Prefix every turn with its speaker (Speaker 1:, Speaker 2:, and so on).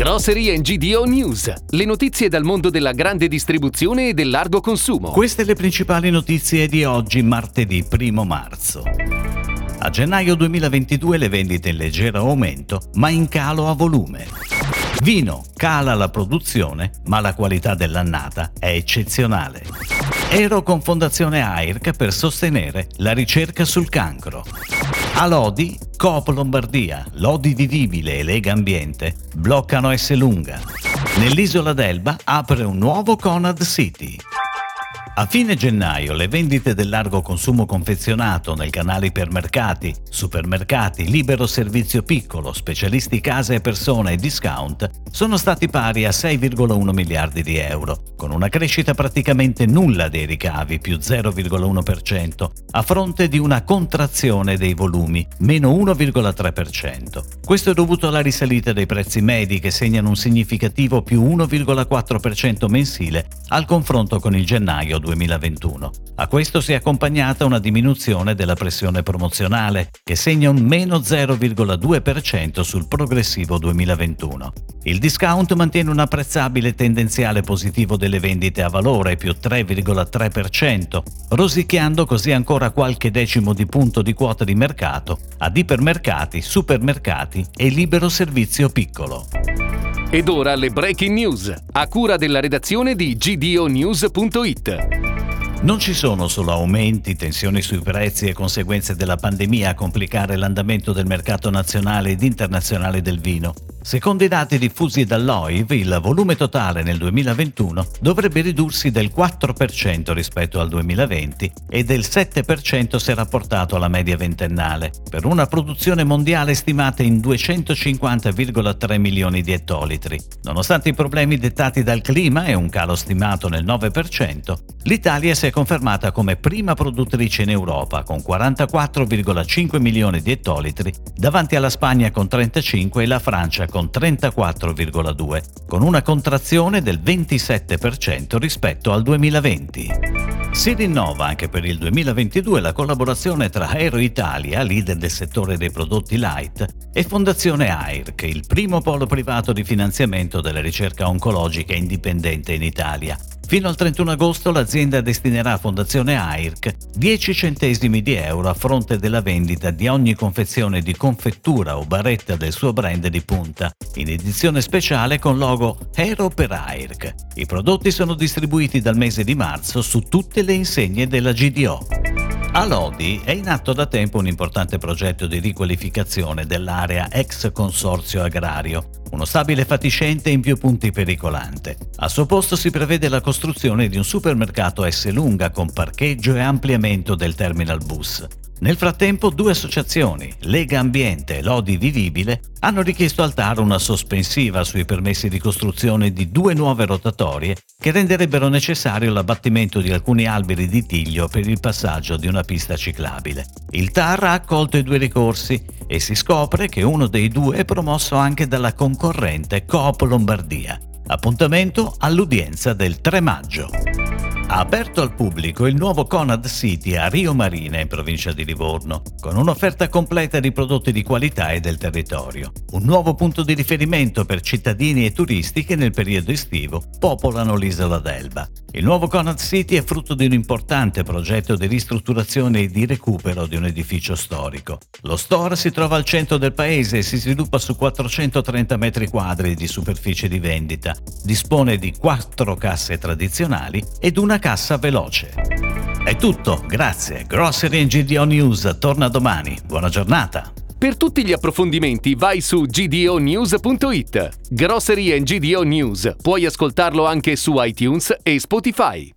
Speaker 1: Grocery GDO News, le notizie dal mondo della grande distribuzione e del largo consumo.
Speaker 2: Queste le principali notizie di oggi, martedì 1 marzo. A gennaio 2022 le vendite in leggero aumento, ma in calo a volume. Vino cala la produzione, ma la qualità dell'annata è eccezionale. Ero con Fondazione AIRC per sostenere la ricerca sul cancro. A Lodi, Coop Lombardia, Lodi Vivibile e Lega Ambiente bloccano S lunga. Nell'isola d'Elba apre un nuovo Conad City. A fine gennaio le vendite del largo consumo confezionato nel canale ipermercati, supermercati, libero servizio piccolo, specialisti casa e persona e discount sono stati pari a 6,1 miliardi di euro, con una crescita praticamente nulla dei ricavi, più 0,1%, a fronte di una contrazione dei volumi, meno 1,3%. Questo è dovuto alla risalita dei prezzi medi che segnano un significativo più 1,4% mensile al confronto con il gennaio 2021. A questo si è accompagnata una diminuzione della pressione promozionale, che segna un meno 0,2% sul progressivo 2021. Il discount mantiene un apprezzabile tendenziale positivo delle vendite a valore più 3,3%, rosicchiando così ancora qualche decimo di punto di quota di mercato ad ipermercati, supermercati e libero servizio piccolo.
Speaker 1: Ed ora le breaking news, a cura della redazione di gdonews.it.
Speaker 2: Non ci sono solo aumenti, tensioni sui prezzi e conseguenze della pandemia a complicare l'andamento del mercato nazionale ed internazionale del vino. Secondo i dati diffusi dall'OIV, il volume totale nel 2021 dovrebbe ridursi del 4% rispetto al 2020 e del 7% se rapportato alla media ventennale, per una produzione mondiale stimata in 250,3 milioni di ettolitri. Nonostante i problemi dettati dal clima e un calo stimato nel 9%, l'Italia si è confermata come prima produttrice in Europa con 44,5 milioni di ettolitri, davanti alla Spagna con 35 e la Francia con 34,2, con una contrazione del 27% rispetto al 2020. Si rinnova anche per il 2022 la collaborazione tra Aero Italia, leader del settore dei prodotti light, e Fondazione AIRC, il primo polo privato di finanziamento della ricerca oncologica indipendente in Italia, Fino al 31 agosto l'azienda destinerà a Fondazione AIRC 10 centesimi di euro a fronte della vendita di ogni confezione di confettura o barretta del suo brand di punta, in edizione speciale con logo Hero per AIRC. I prodotti sono distribuiti dal mese di marzo su tutte le insegne della GDO. A Lodi è in atto da tempo un importante progetto di riqualificazione dell'area ex consorzio agrario, uno stabile fatiscente in più punti pericolante. A suo posto si prevede la costruzione di un supermercato S lunga con parcheggio e ampliamento del terminal bus. Nel frattempo due associazioni, Lega Ambiente e Lodi Vivibile, hanno richiesto al TAR una sospensiva sui permessi di costruzione di due nuove rotatorie che renderebbero necessario l'abbattimento di alcuni alberi di tiglio per il passaggio di una pista ciclabile. Il TAR ha accolto i due ricorsi e si scopre che uno dei due è promosso anche dalla concorrente Coop Lombardia. Appuntamento all'udienza del 3 maggio aperto al pubblico il nuovo Conad City a Rio Marina in provincia di Livorno, con un'offerta completa di prodotti di qualità e del territorio. Un nuovo punto di riferimento per cittadini e turisti che nel periodo estivo popolano l'isola d'Elba. Il nuovo Conad City è frutto di un importante progetto di ristrutturazione e di recupero di un edificio storico. Lo store si trova al centro del paese e si sviluppa su 430 metri quadri di superficie di vendita. Dispone di quattro casse tradizionali ed una cassa veloce. È tutto, grazie. Grocery GDO News torna domani. Buona giornata.
Speaker 1: Per tutti gli approfondimenti vai su gdonews.it. Grocery GDO News. Puoi ascoltarlo anche su iTunes e Spotify.